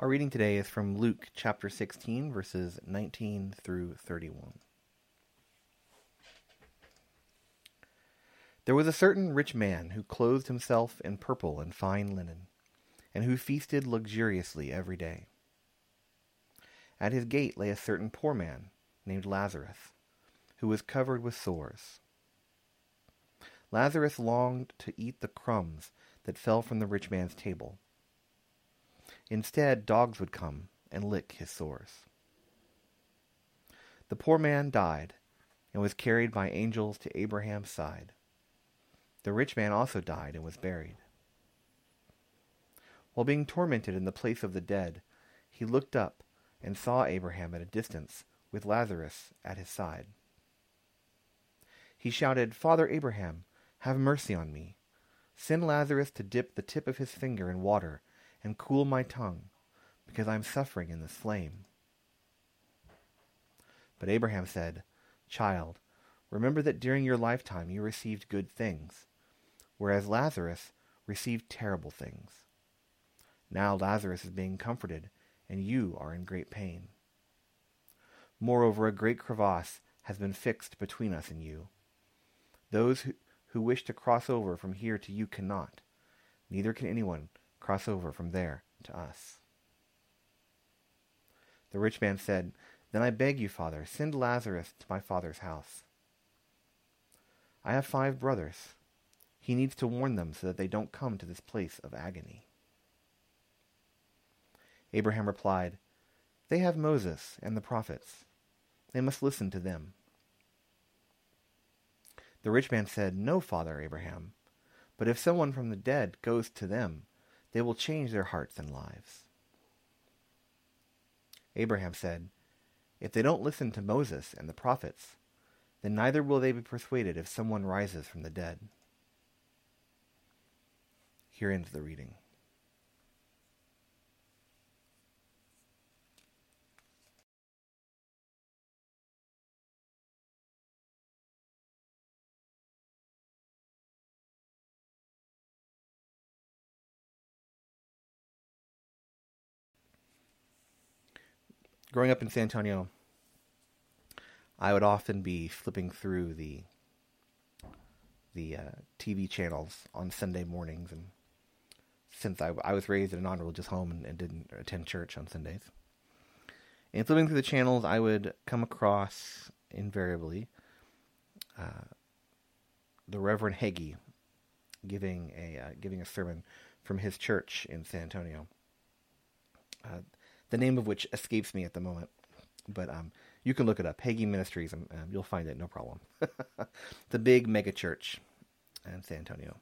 Our reading today is from Luke chapter 16, verses 19 through 31. There was a certain rich man who clothed himself in purple and fine linen, and who feasted luxuriously every day. At his gate lay a certain poor man named Lazarus, who was covered with sores. Lazarus longed to eat the crumbs that fell from the rich man's table Instead, dogs would come and lick his sores. The poor man died and was carried by angels to Abraham's side. The rich man also died and was buried. While being tormented in the place of the dead, he looked up and saw Abraham at a distance with Lazarus at his side. He shouted, Father Abraham, have mercy on me. Send Lazarus to dip the tip of his finger in water and cool my tongue, because I am suffering in this flame. But Abraham said, Child, remember that during your lifetime you received good things, whereas Lazarus received terrible things. Now Lazarus is being comforted, and you are in great pain. Moreover, a great crevasse has been fixed between us and you. Those who, who wish to cross over from here to you cannot, neither can anyone cross over from there to us. The rich man said, Then I beg you, father, send Lazarus to my father's house. I have five brothers. He needs to warn them so that they don't come to this place of agony. Abraham replied, They have Moses and the prophets. They must listen to them. The rich man said, No, Father Abraham, but if someone from the dead goes to them, they will change their hearts and lives. Abraham said, If they don't listen to Moses and the prophets, then neither will they be persuaded if someone rises from the dead. Here ends the reading. Growing up in San Antonio, I would often be flipping through the the uh, TV channels on Sunday mornings, and since I, I was raised in a non-religious home and, and, didn't attend church on Sundays, and flipping through the channels, I would come across invariably uh, the Reverend Hagee giving a uh, giving a sermon from his church in San Antonio. Uh, the name of which escapes me at the moment. But um, you can look it up, Hagee Ministries, and um, you'll find it, no problem. the big mega church in San Antonio.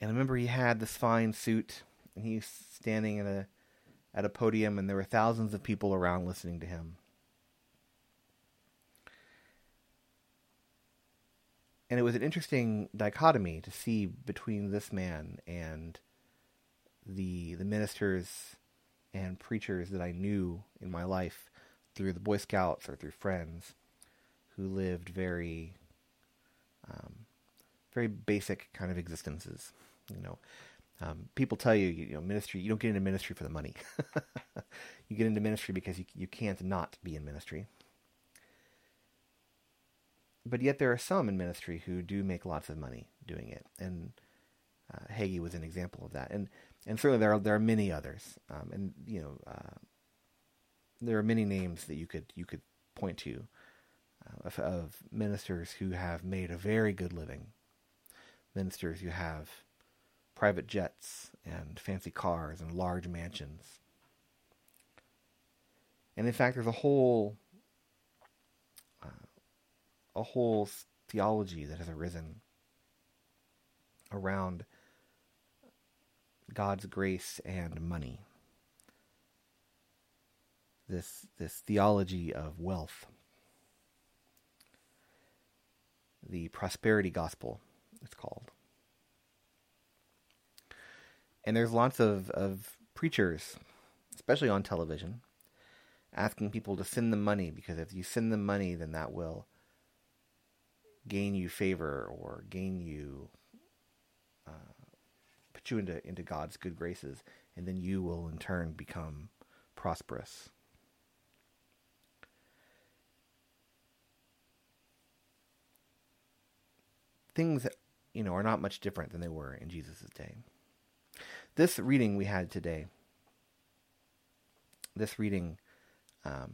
And I remember he had this fine suit, and he's standing at a at a podium, and there were thousands of people around listening to him. And it was an interesting dichotomy to see between this man and the the ministers and preachers that I knew in my life through the Boy Scouts or through friends who lived very um, very basic kind of existences. You know, um, people tell you, you know, ministry. You don't get into ministry for the money. you get into ministry because you you can't not be in ministry. But yet there are some in ministry who do make lots of money doing it, and uh, Hagee was an example of that. And and certainly there are there are many others, um, and you know uh, there are many names that you could you could point to uh, of, of, ministers who have made a very good living, ministers who have private jets and fancy cars and large mansions, and in fact, there's a whole uh, a whole theology that has arisen around God's grace and money. This this theology of wealth. The prosperity gospel, it's called. And there's lots of, of preachers, especially on television, asking people to send them money because if you send them money, then that will gain you favor or gain you put you into into God's good graces, and then you will in turn become prosperous. Things you know are not much different than they were in Jesus' day. This reading we had today, this reading um,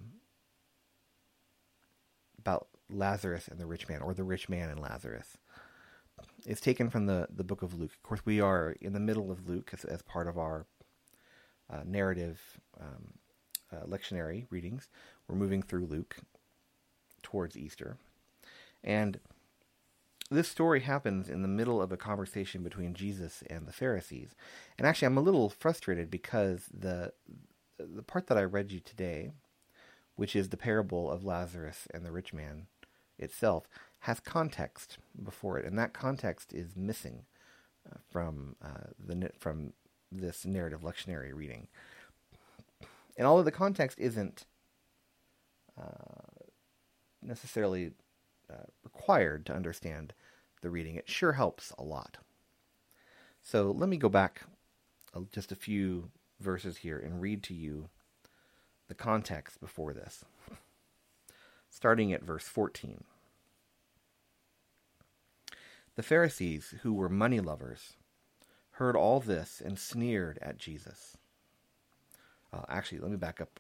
about Lazarus and the rich man, or the rich man and Lazarus, is taken from the, the book of Luke. Of course, we are in the middle of Luke as, as part of our uh, narrative um, uh, lectionary readings. We're moving through Luke towards Easter. And this story happens in the middle of a conversation between Jesus and the Pharisees. And actually, I'm a little frustrated because the the part that I read you today, which is the parable of Lazarus and the rich man itself, has context before it, and that context is missing uh, from uh, the from this narrative lectionary reading. And although the context isn't uh, necessarily required to understand the reading, it sure helps a lot. So let me go back just a few verses here and read to you the context before this, starting at verse 14. The Pharisees, who were money lovers, heard all this and sneered at Jesus. Uh, actually, let me back up.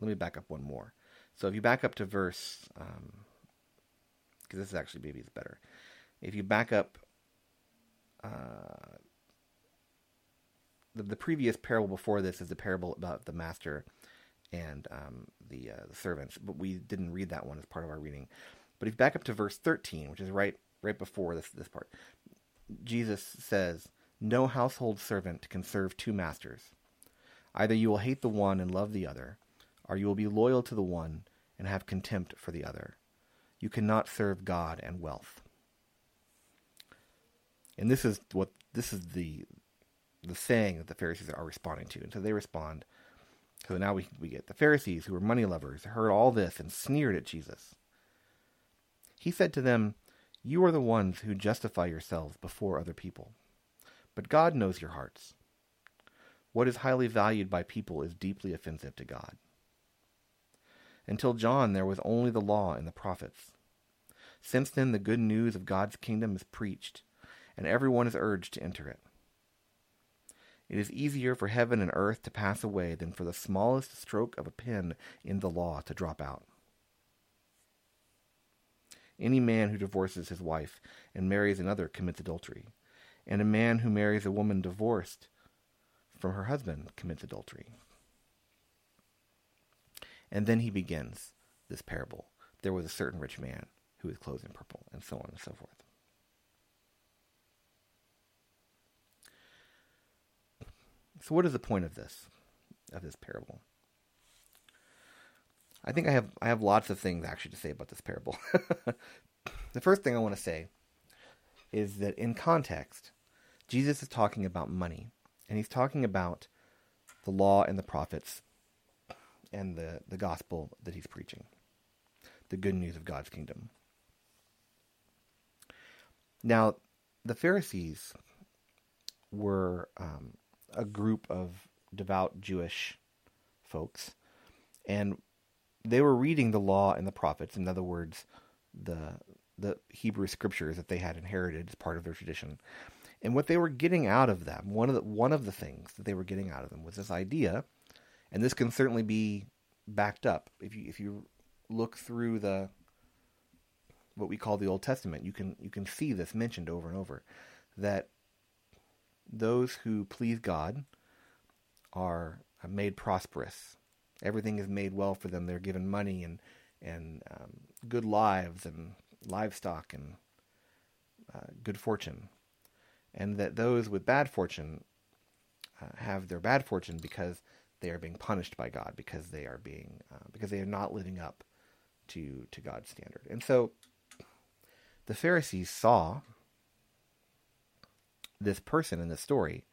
Let me back up one more. So if you back up to verse, because um, this is actually maybe it's better. If you back up, uh, the, the previous parable before this is the parable about the master and um, the uh, the servants, but we didn't read that one as part of our reading. But if you back up to verse thirteen, which is right right before this this part. Jesus says, "No household servant can serve two masters. Either you will hate the one and love the other, or you will be loyal to the one and have contempt for the other. You cannot serve God and wealth." And this is what this is the the saying that the Pharisees are responding to. And so they respond. So now we, we get the Pharisees, who were money lovers, heard all this and sneered at Jesus. He said to them, you are the ones who justify yourselves before other people. But God knows your hearts. What is highly valued by people is deeply offensive to God. Until John, there was only the law and the prophets. Since then, the good news of God's kingdom is preached, and everyone is urged to enter it. It is easier for heaven and earth to pass away than for the smallest stroke of a pen in the law to drop out. Any man who divorces his wife and marries another commits adultery, and a man who marries a woman divorced from her husband commits adultery. And then he begins this parable. There was a certain rich man who was clothed in purple, and so on and so forth. So, what is the point of this, of this parable? I think I have I have lots of things actually to say about this parable. the first thing I want to say is that in context, Jesus is talking about money, and he's talking about the law and the prophets and the, the gospel that he's preaching, the good news of God's kingdom. Now, the Pharisees were um, a group of devout Jewish folks, and they were reading the law and the prophets. In other words, the the Hebrew scriptures that they had inherited as part of their tradition. And what they were getting out of them, one of the one of the things that they were getting out of them was this idea, and this can certainly be backed up if you if you look through the what we call the Old Testament, you can you can see this mentioned over and over that those who please God are made prosperous everything is made well for them. They're given money and and um, good lives and livestock and uh, good fortune, and that those with bad fortune uh, have their bad fortune because they are being punished by God because they are being uh, because they are not living up to to God's standard. And so the Pharisees saw this person in the story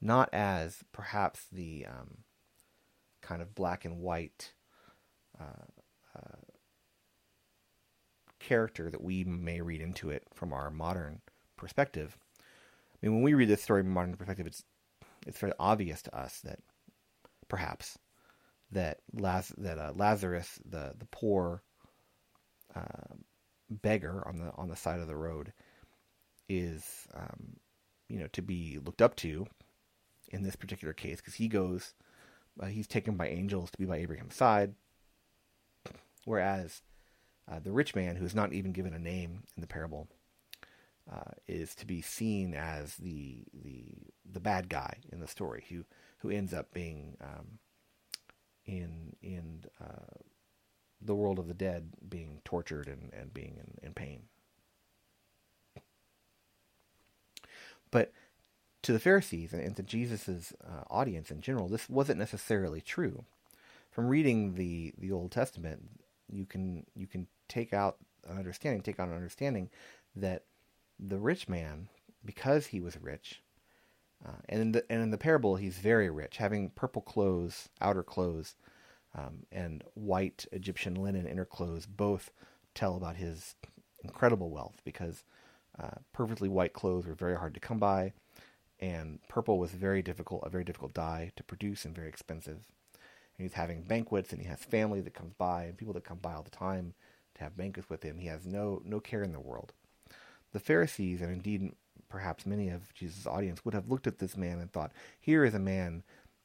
not as perhaps the um, kind of black and white uh, uh, character that we may read into it from our modern perspective, I mean, when we read this story from a modern perspective, it's it's very obvious to us that perhaps that Laz- that uh, Lazarus, the the poor uh, beggar on the on the side of the road, is um, you know to be looked up to in this particular case because he goes, uh, he's taken by angels to be by Abraham's side, whereas uh, the rich man, who is not even given a name in the parable, uh, is to be seen as the the the bad guy in the story, who who ends up being um, in in uh, the world of the dead, being tortured and, and being in, in pain. But to the Pharisees and to Jesus' uh, audience in general, this wasn't necessarily true. From reading the, the Old Testament, you can you can take out an understanding, take out an understanding that the rich man, because he was rich, uh, and in the and in the parable he's very rich, having purple clothes, outer clothes, um, and white Egyptian linen inner clothes, both tell about his incredible wealth because uh, perfectly white clothes were very hard to come by, and purple was very difficult, a very difficult dye to produce and very expensive. And he's having banquets, and he has family that comes by, and people that come by all the time to have banquets with him. He has no no care in the world. The Pharisees, and indeed perhaps many of Jesus' audience, would have looked at this man and thought, "Here is a man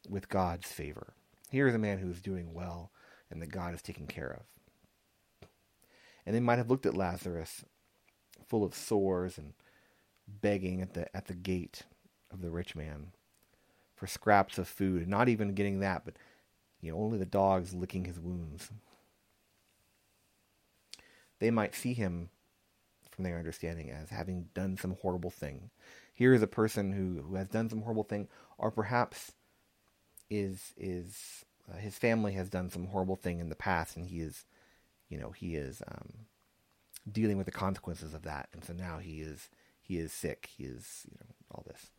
with God's favor. Here is a man who is doing well, and that God is taking care of." And they might have looked at Lazarus, full of sores and begging at the at the gate of the rich man for scraps of food, not even getting that, but you know, only the dogs licking his wounds. They might see him, from their understanding, as having done some horrible thing. Here is a person who, who has done some horrible thing, or perhaps is is uh, his family has done some horrible thing in the past, and he is, you know, he is um, dealing with the consequences of that, and so now he is he is sick. He is you know all this.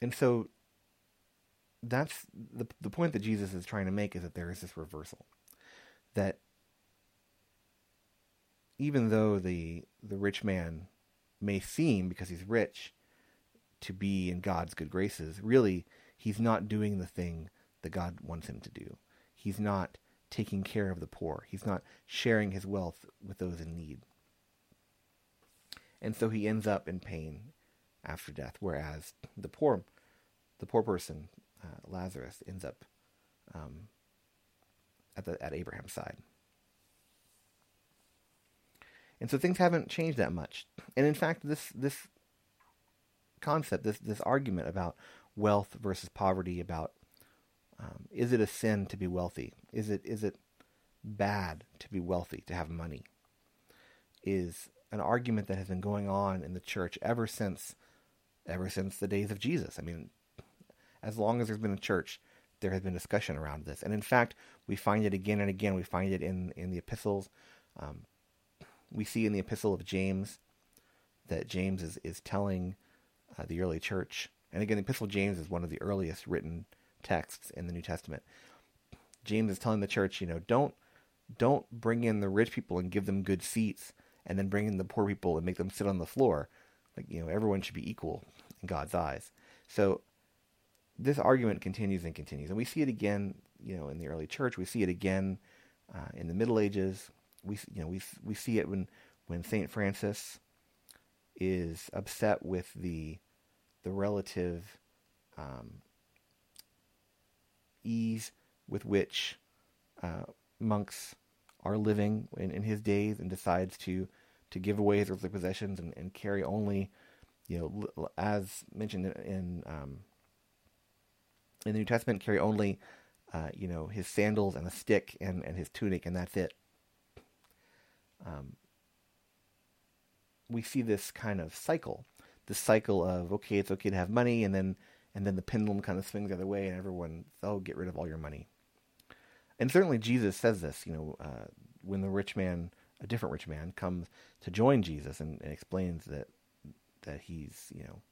And so that's the the point that Jesus is trying to make is that there is this reversal that even though the the rich man may seem because he's rich to be in God's good graces, really he's not doing the thing that God wants him to do. He's not taking care of the poor. He's not sharing his wealth with those in need. And so he ends up in pain after death, whereas the poor the poor person uh, Lazarus ends up um, at the at Abraham's side. And so things haven't changed that much. And in fact, this this concept, this this argument about wealth versus poverty, about um, is it a sin to be wealthy? Is it is it bad to be wealthy, to have money? Is an argument that has been going on in the church ever since ever since the days of Jesus. I mean, as long as there's been a church, there has been discussion around this. And in fact, we find it again and again. We find it in, in the epistles. Um, we see in the epistle of James that James is, is telling uh, the early church, and again, the epistle of James is one of the earliest written texts in the New Testament. James is telling the church, you know, don't don't bring in the rich people and give them good seats, and then bring in the poor people and make them sit on the floor. Like you know, everyone should be equal in God's eyes. So this argument continues and continues, and we see it again, you know, in the early church. We see it again uh, in the Middle Ages. We, you know, we we see it when when Saint Francis is upset with the the relative um, ease with which uh, monks are living in, in his days, and decides to to give away his earthly possessions and, and carry only, you know, as mentioned in, um, in the New Testament carry only, uh, you know, his sandals and a stick and, and his tunic, and that's it. Um, we see this kind of cycle, this cycle of okay, it's okay to have money, and then and then the pendulum kind of swings the other way, and everyone, oh, get rid of all your money. And certainly Jesus says this, you know, uh, when the rich man, a different rich man, comes to join Jesus and, and explains that that he's, you know,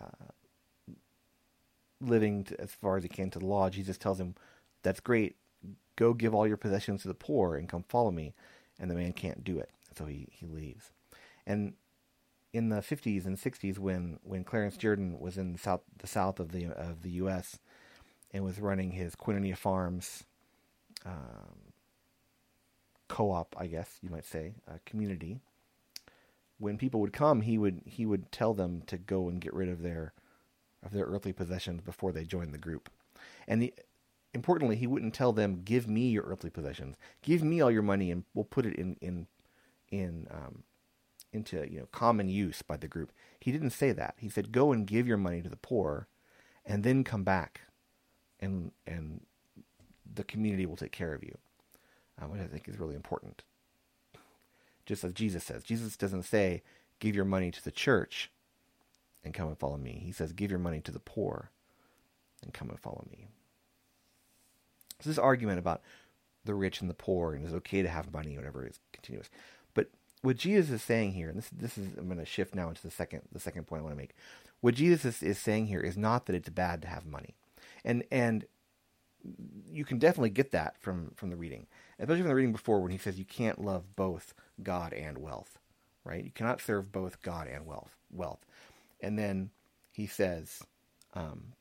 uh, living to, as far as he can to the law, Jesus tells him, "That's great. Go give all your possessions to the poor and come follow me." And the man can't do it, so he he leaves. And in the 50s and 60s when when Clarence Jordan was in the south the south of the of the U.S. and was running his Koinonia Farms um, co-op, I guess you might say, uh, community. When people would come, he would he would tell them to go and get rid of their of their earthly possessions before they joined the group. And the, importantly, he wouldn't tell them, "Give me your earthly possessions. Give me all your money, and we'll put it in in in um, into you know common use by the group." He didn't say that. He said, "Go and give your money to the poor, and then come back, and and the community will take care of you." Uh, which I think is really important. Just as Jesus says, Jesus doesn't say, "Give your money to the church." and come and follow me. He says, Give your money to the poor and come and follow me. So this argument about the rich and the poor and it's okay to have money, whatever, is continuous. But what Jesus is saying here, and this this is I'm going to shift now into the second the second point I want to make. What Jesus is, is saying here is not that it's bad to have money, and and you can definitely get that from from the reading, especially from the reading before when he says you can't love both God and wealth, right? You cannot serve both God and wealth. Wealth, and then he says um,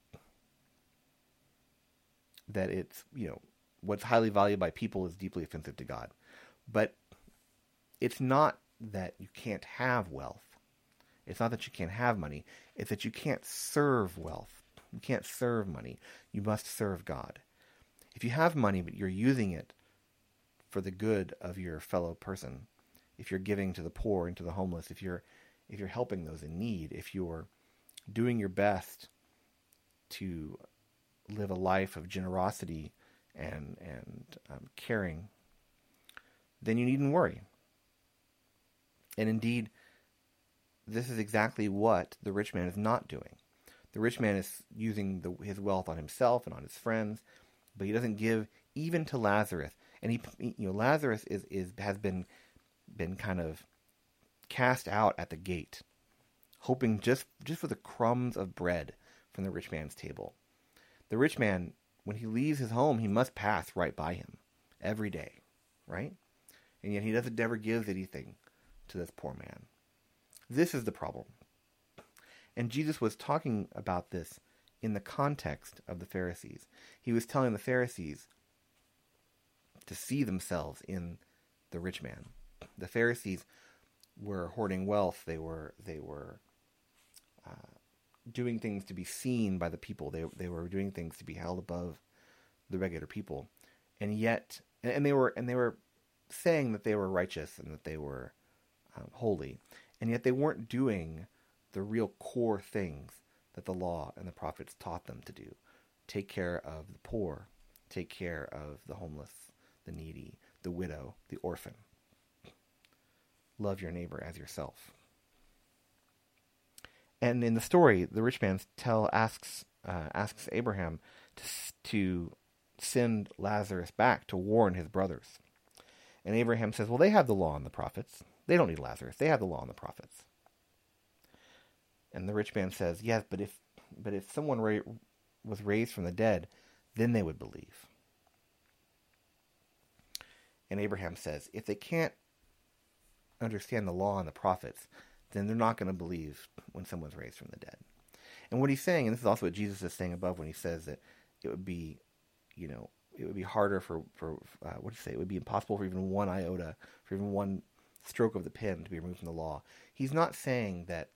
that it's you know what's highly valued by people is deeply offensive to God, but it's not that you can't have wealth. It's not that you can't have money. It's that you can't serve wealth. You can't serve money. You must serve God. If you have money but you're using it for the good of your fellow person, if you're giving to the poor and to the homeless, if you're if you're helping those in need, if you're doing your best to live a life of generosity and and um, caring, then you needn't worry. And indeed, this is exactly what the rich man is not doing. The rich man is using the, his wealth on himself and on his friends, but he doesn't give even to Lazarus. And he, you know, Lazarus is, is has been been kind of cast out at the gate, hoping just just for the crumbs of bread from the rich man's table. The rich man, when he leaves his home, he must pass right by him every day, right? And yet he doesn't ever gives anything to this poor man. This is the problem. And Jesus was talking about this in the context of the Pharisees. He was telling the Pharisees to see themselves in the rich man. The Pharisees were hoarding wealth. They were they were uh, doing things to be seen by the people. They they were doing things to be held above the regular people, and yet and they were and they were saying that they were righteous and that they were um, holy, and yet they weren't doing the real core things that the law and the prophets taught them to do: take care of the poor, take care of the homeless, the needy, the widow, the orphan. Love your neighbor as yourself. And in the story, the rich man tell asks uh, asks Abraham to to send Lazarus back to warn his brothers. And Abraham says, "Well, they have the law and the prophets. They don't need Lazarus. They have the law and the prophets." And the rich man says, "Yes, but if but if someone ra- was raised from the dead, then they would believe." And Abraham says, "If they can't understand the law and the prophets, then they're not going to believe when someone's raised from the dead. And what he's saying, and this is also what Jesus is saying above when he says that it would be, you know, it would be harder for for uh, what do you say? It would be impossible for even one iota, for even one stroke of the pen to be removed from the law. He's not saying that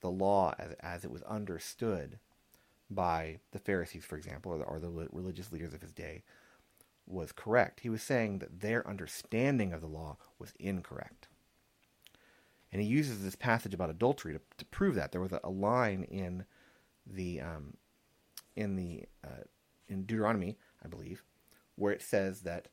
the law, as as it was understood by the Pharisees, for example, or the, or the religious leaders of his day, was correct. He was saying that their understanding of the law was incorrect. And he uses this passage about adultery to, to prove that. There was a, a line in the um, in the uh, in Deuteronomy, I believe, where it says that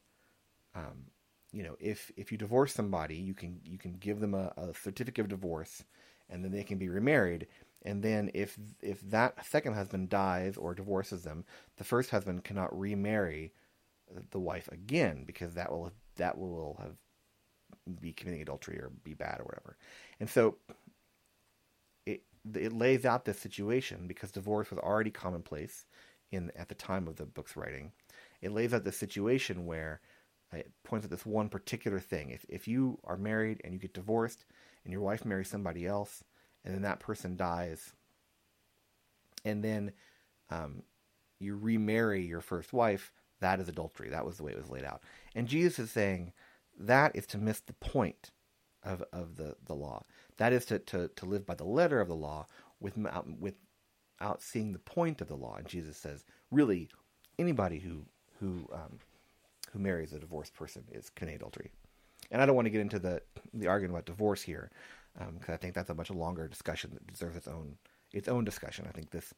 um, you know if if you divorce somebody, you can you can give them a, a certificate of divorce, and then they can be remarried. And then if if that second husband dies or divorces them, the first husband cannot remarry the wife again because that will that will have be committing adultery or be bad or whatever. And so it it lays out this situation because divorce was already commonplace in at the time of the book's writing. It lays out the situation where it points at this one particular thing. If if you are married and you get divorced and your wife marries somebody else, and then that person dies, and then um, you remarry your first wife, that is adultery. That was the way it was laid out. And Jesus is saying that is to miss the point of, of the, the law. That is to, to, to live by the letter of the law without, without seeing the point of the law. And Jesus says, really, anybody who, who, um, who marries a divorced person is committing adultery. And I don't want to get into the, the argument about divorce here, because um, I think that's a much longer discussion that deserves its own its own discussion. I think this,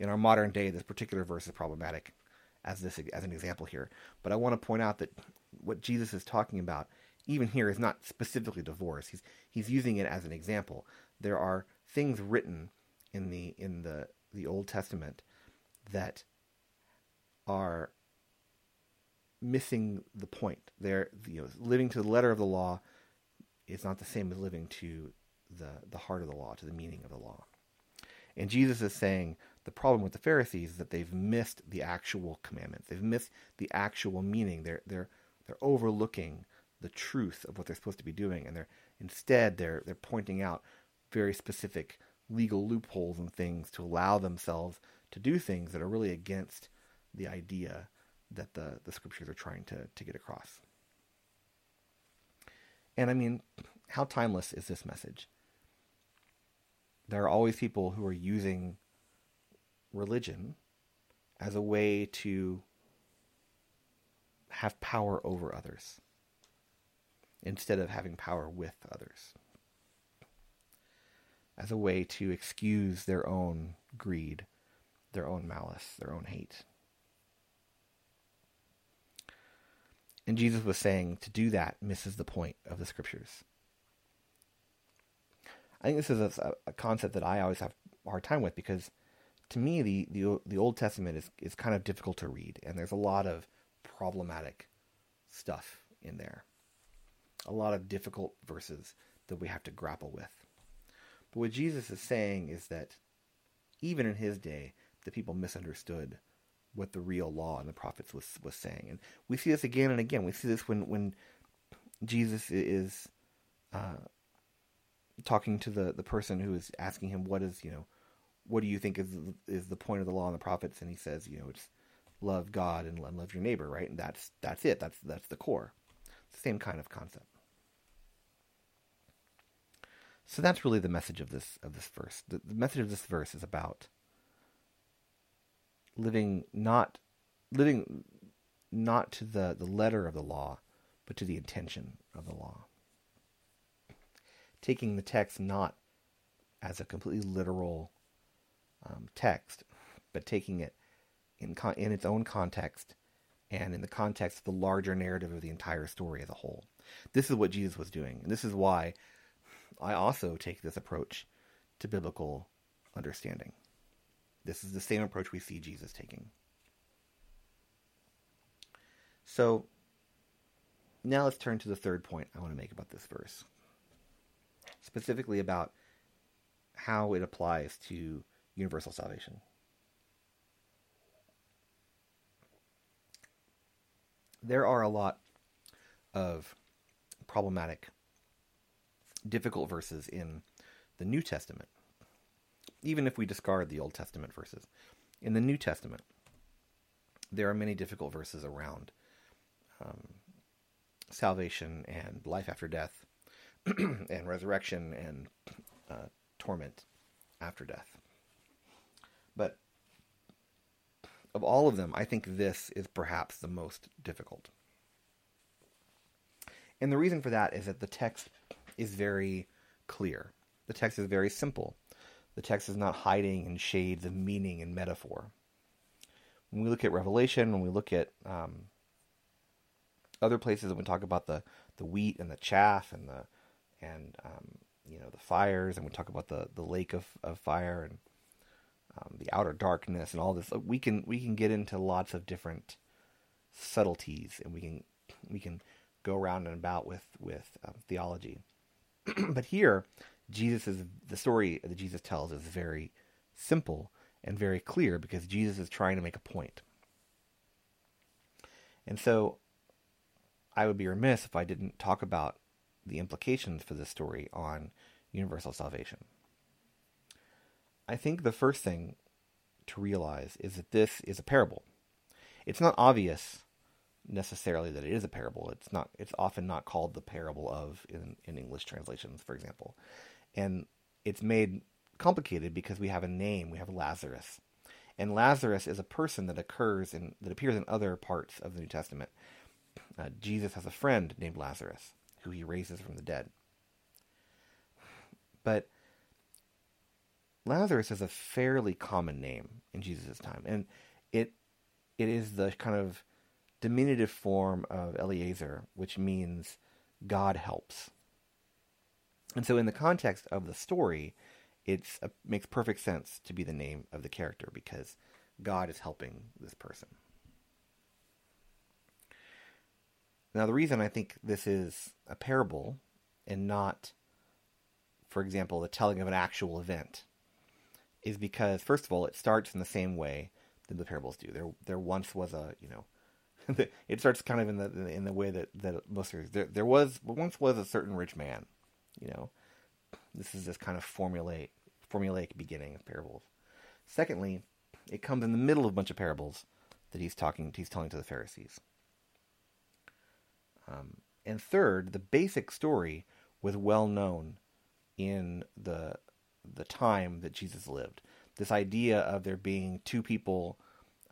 in our modern day, this particular verse is problematic as this as an example here. But I want to point out that what Jesus is talking about, even here, is not specifically divorce. He's he's using it as an example. There are things written in the in the the Old Testament that are missing the point. They're you know living to the letter of the law is not the same as living to the the heart of the law, to the meaning of the law. And Jesus is saying the problem with the Pharisees is that they've missed the actual commandments. They've missed the actual meaning. They're they're they're overlooking the truth of what they're supposed to be doing, and they're instead they're they're pointing out very specific legal loopholes and things to allow themselves to do things that are really against the idea that the, the scriptures are trying to, to get across. And I mean, how timeless is this message? There are always people who are using religion as a way to have power over others instead of having power with others. As a way to excuse their own greed, their own malice, their own hate. And Jesus was saying to do that misses the point of the scriptures. I think this is a, a, concept that I always have a hard time with because to me the, the the Old Testament is, is kind of difficult to read and there's a lot of problematic stuff in there. A lot of difficult verses that we have to grapple with. But what Jesus is saying is that even in his day, the people misunderstood what the real law and the prophets was was saying. And we see this again and again. We see this when when Jesus is uh, talking to the the person who is asking him, "What is you know, what do you think is is the point of the law and the prophets?" And he says, "You know, it's love God and love your neighbor, right? And that's that's it. That's that's the core. The same kind of concept." So that's really the message of this of this verse. The, the message of this verse is about living not living not to the, the letter of the law, but to the intention of the law. Taking the text not as a completely literal um, text, but taking it in con- in its own context and in the context of the larger narrative of the entire story as a whole. This is what Jesus was doing, and this is why I also take this approach to biblical understanding. This is the same approach we see Jesus taking. So now let's turn to the third point I want to make about this verse, specifically about how it applies to universal salvation. There are a lot of problematic, difficult verses in the New Testament even if we discard the Old Testament verses. In the New Testament, there are many difficult verses around um, salvation and life after death, and resurrection and uh, torment after death. But of all of them, I think this is perhaps the most difficult. And the reason for that is that the text is very clear. The text is very simple. The text is not hiding in shades of meaning and metaphor. When we look at Revelation, when we look at um, other places, when we talk about the, the wheat and the chaff and the and um, you know the fires, and we talk about the, the lake of, of fire and um, the outer darkness and all this, we can we can get into lots of different subtleties, and we can we can go around and about with with um, theology. but here, Jesus is the story that Jesus tells is very simple and very clear because Jesus is trying to make a point. And so I would be remiss if I didn't talk about the implications for this story on universal salvation. I think the first thing to realize is that this is a parable. It's not obvious necessarily that it is a parable. It's not. It's often not called the parable of in, in English translations, for example, and it's made complicated because we have a name. We have Lazarus, and Lazarus is a person that occurs in that appears in other parts of the New Testament. Uh, Jesus has a friend named Lazarus who he raises from the dead. But Lazarus is a fairly common name in Jesus' time, and it it is the kind of diminutive form of Eliezer, which means God helps. And so, in the context of the story, it makes perfect sense to be the name of the character because God is helping this person. Now, the reason I think this is a parable and not, for example, the telling of an actual event is because, first of all, it starts in the same way that the parables do. There, there once was a, you know, it starts kind of in the in the way that that most there there was once was a certain rich man, you know. This is this kind of formulaic formulaic beginning of parables. Secondly, it comes in the middle of a bunch of parables that he's talking he's telling to the Pharisees. Um, and third, the basic story was well known in the the time that Jesus lived. This idea of there being two people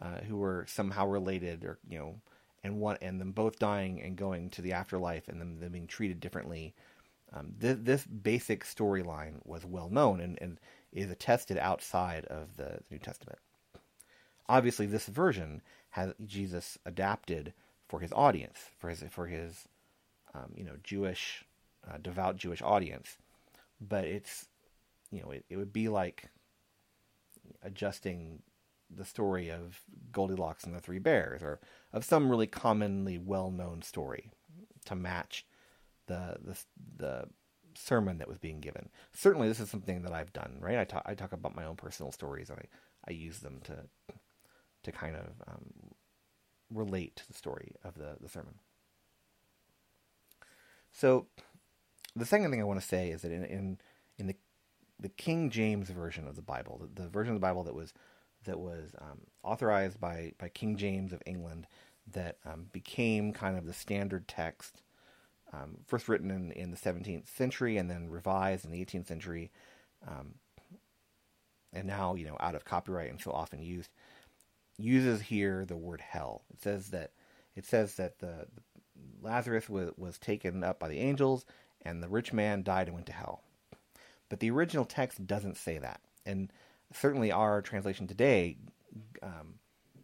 uh, who were somehow related, or you know, and one and them both dying and going to the afterlife, and them, them being treated differently. Um, th- this basic storyline was well known and, and is attested outside of the, New Testament. Obviously, this version has Jesus adapted for his audience, for his for his um, you know Jewish uh, devout Jewish audience, but it's you know it, it would be like adjusting the story of Goldilocks and the Three Bears, or of some really commonly well-known story, to match the the the sermon that was being given. Certainly, this is something that I've done. Right, I talk I talk about my own personal stories, and I I use them to to kind of um, relate to the story of the the sermon. So, the second thing I want to say is that in in, in the the King James version of the Bible, the, the version of the Bible that was that was um, authorized by, by King James of England that um, became kind of the standard text, um, first written in, in the 17th century and then revised in the 18th century, um, and now you know out of copyright and so often used, uses here the word hell. It says that it says that the, the Lazarus was, was taken up by the angels and the rich man died and went to hell. But the original text doesn't say that, and certainly our translation today um,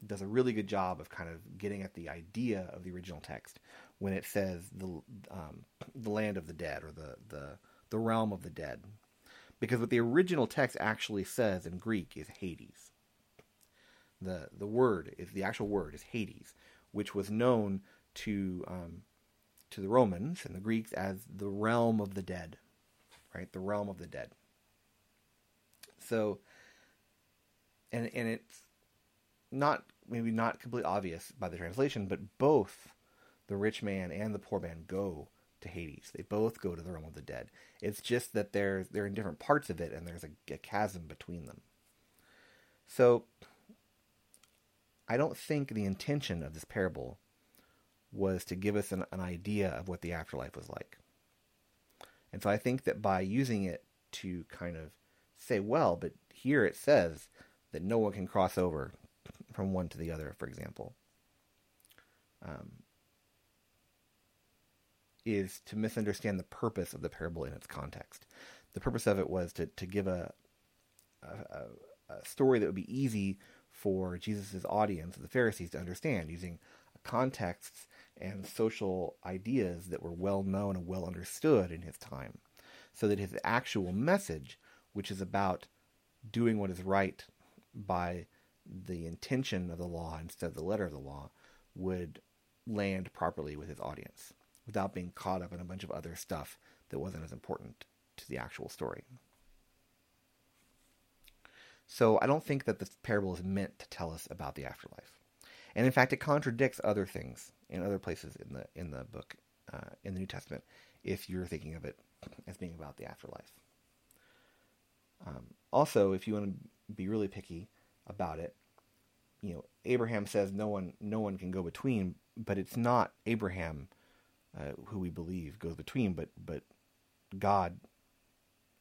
does a really good job of kind of getting at the idea of the original text when it says the um, the land of the dead or the, the the realm of the dead, because what the original text actually says in Greek is Hades. the The word is the actual word is Hades, which was known to um, to the Romans and the Greeks as the realm of the dead, right? The realm of the dead. So and and it's not maybe not completely obvious by the translation, but both the rich man and the poor man go to Hades. They both go to the realm of the dead. It's just that they're they're in different parts of it, and there's a, a chasm between them. So, I don't think the intention of this parable was to give us an, an idea of what the afterlife was like. And so I think that by using it to kind of say, well, but here it says that no one can cross over from one to the other, for example, um, is to misunderstand the purpose of the parable in its context. The purpose of it was to, to give a, a, a story that would be easy for Jesus' audience, the Pharisees, to understand, using contexts and social ideas that were well known and well understood in his time, so that his actual message, which is about doing what is right by the intention of the law instead of the letter of the law would land properly with his audience without being caught up in a bunch of other stuff that wasn't as important to the actual story. So I don't think that this parable is meant to tell us about the afterlife. And in fact, it contradicts other things in other places in the in the book uh, in the New Testament if you're thinking of it as being about the afterlife. Also, if you want to be really picky about it, you know, Abraham says no one no one can go between, but it's not Abraham uh, who we believe goes between, but but God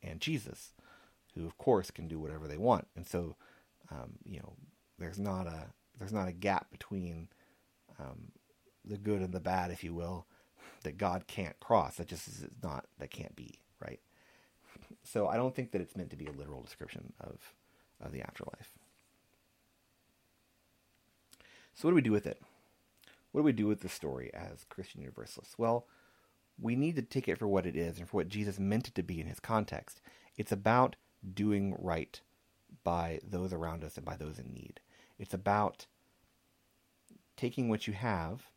and Jesus, who of course can do whatever they want, and so um, you know there's not a there's not a gap between um, the good and the bad, if you will, that God can't cross. That just is not that can't be right. So I don't think that it's meant to be a literal description of of the afterlife. So what do we do with it? What do we do with the story as Christian Universalists? Well, we need to take it for what it is and for what Jesus meant it to be in his context. It's about doing right by those around us and by those in need. It's about taking what you have,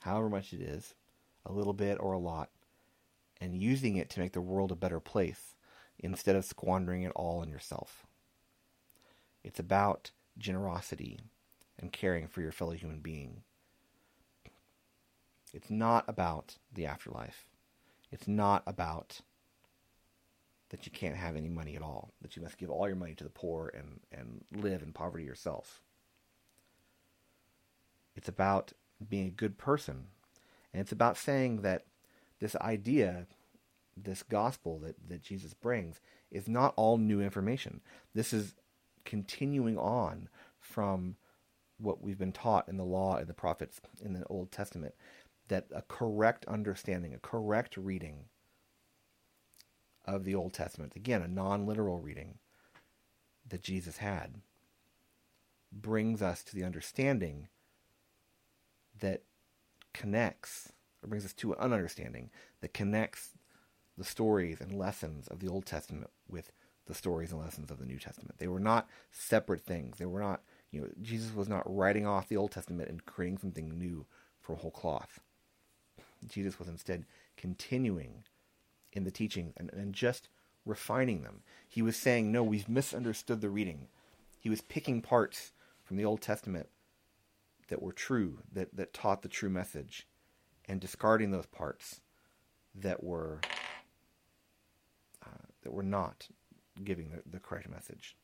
however much it is, a little bit or a lot, and using it to make the world a better place instead of squandering it all on yourself. It's about generosity and caring for your fellow human being. It's not about the afterlife. It's not about that you can't have any money at all, that you must give all your money to the poor and, and live in poverty yourself. It's about being a good person. And it's about saying that this idea, this gospel that, that Jesus brings, is not all new information. This is continuing on from what we've been taught in the law and the prophets in the Old Testament that a correct understanding, a correct reading of the Old Testament, again, a non literal reading that Jesus had, brings us to the understanding that connects, or brings us to an understanding that connects the stories and lessons of the Old Testament with the stories and lessons of the New Testament. They were not separate things. They were not, you know, Jesus was not writing off the Old Testament and creating something new from whole cloth. Jesus was instead continuing in the teachings and, and just refining them. He was saying, no, we've misunderstood the reading. He was picking parts from the Old Testament that were true, that, that taught the true message, and discarding those parts that were uh, that were not giving the, the correct message.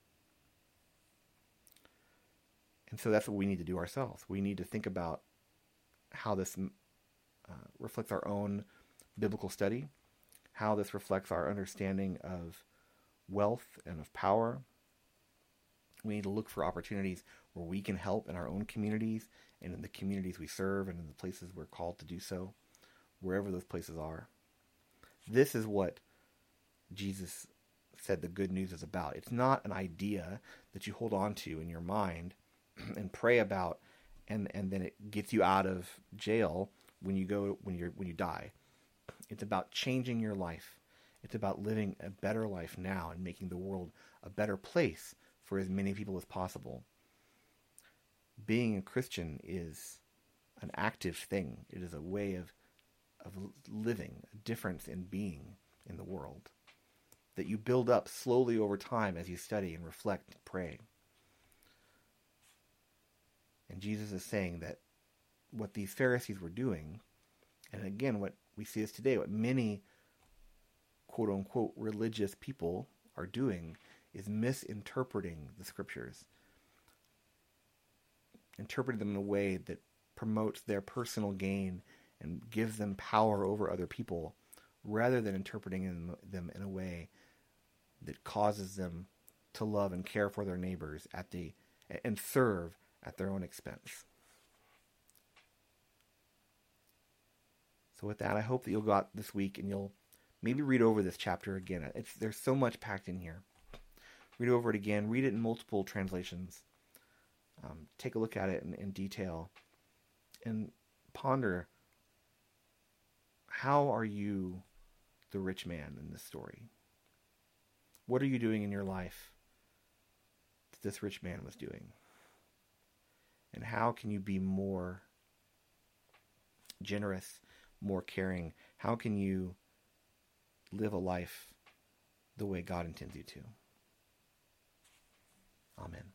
And so that's what we need to do ourselves. We need to think about how this uh, reflects our own biblical study, how this reflects our understanding of wealth and of power. We need to look for opportunities where we can help in our own communities and in the communities we serve and in the places we're called to do so, wherever those places are. This is what Jesus said the good news is about. It's not an idea that you hold on to in your mind and pray about and and then it gets you out of jail when you go when you're when you die. It's about changing your life. It's about living a better life now and making the world a better place for as many people as possible. Being a Christian is an active thing. It is a way of of living, a difference in being in the world that you build up slowly over time as you study and reflect and pray. And Jesus is saying that what these Pharisees were doing, and again, what we see is today, what many quote unquote religious people are doing is misinterpreting the scriptures, interpreting them in a way that promotes their personal gain and gives them power over other people, rather than interpreting them in a way that causes them to love and care for their neighbors at the and serve at their own expense. So with that, I hope that you'll go out this week and you'll maybe read over this chapter again. It's there's so much packed in here. Read over it again. Read it in multiple translations. Um, take a look at it in, in detail, and ponder. How are you the rich man in this story? What are you doing in your life that this rich man was doing? And how can you be more generous more caring? How can you live a life the way God intends you to? Amen.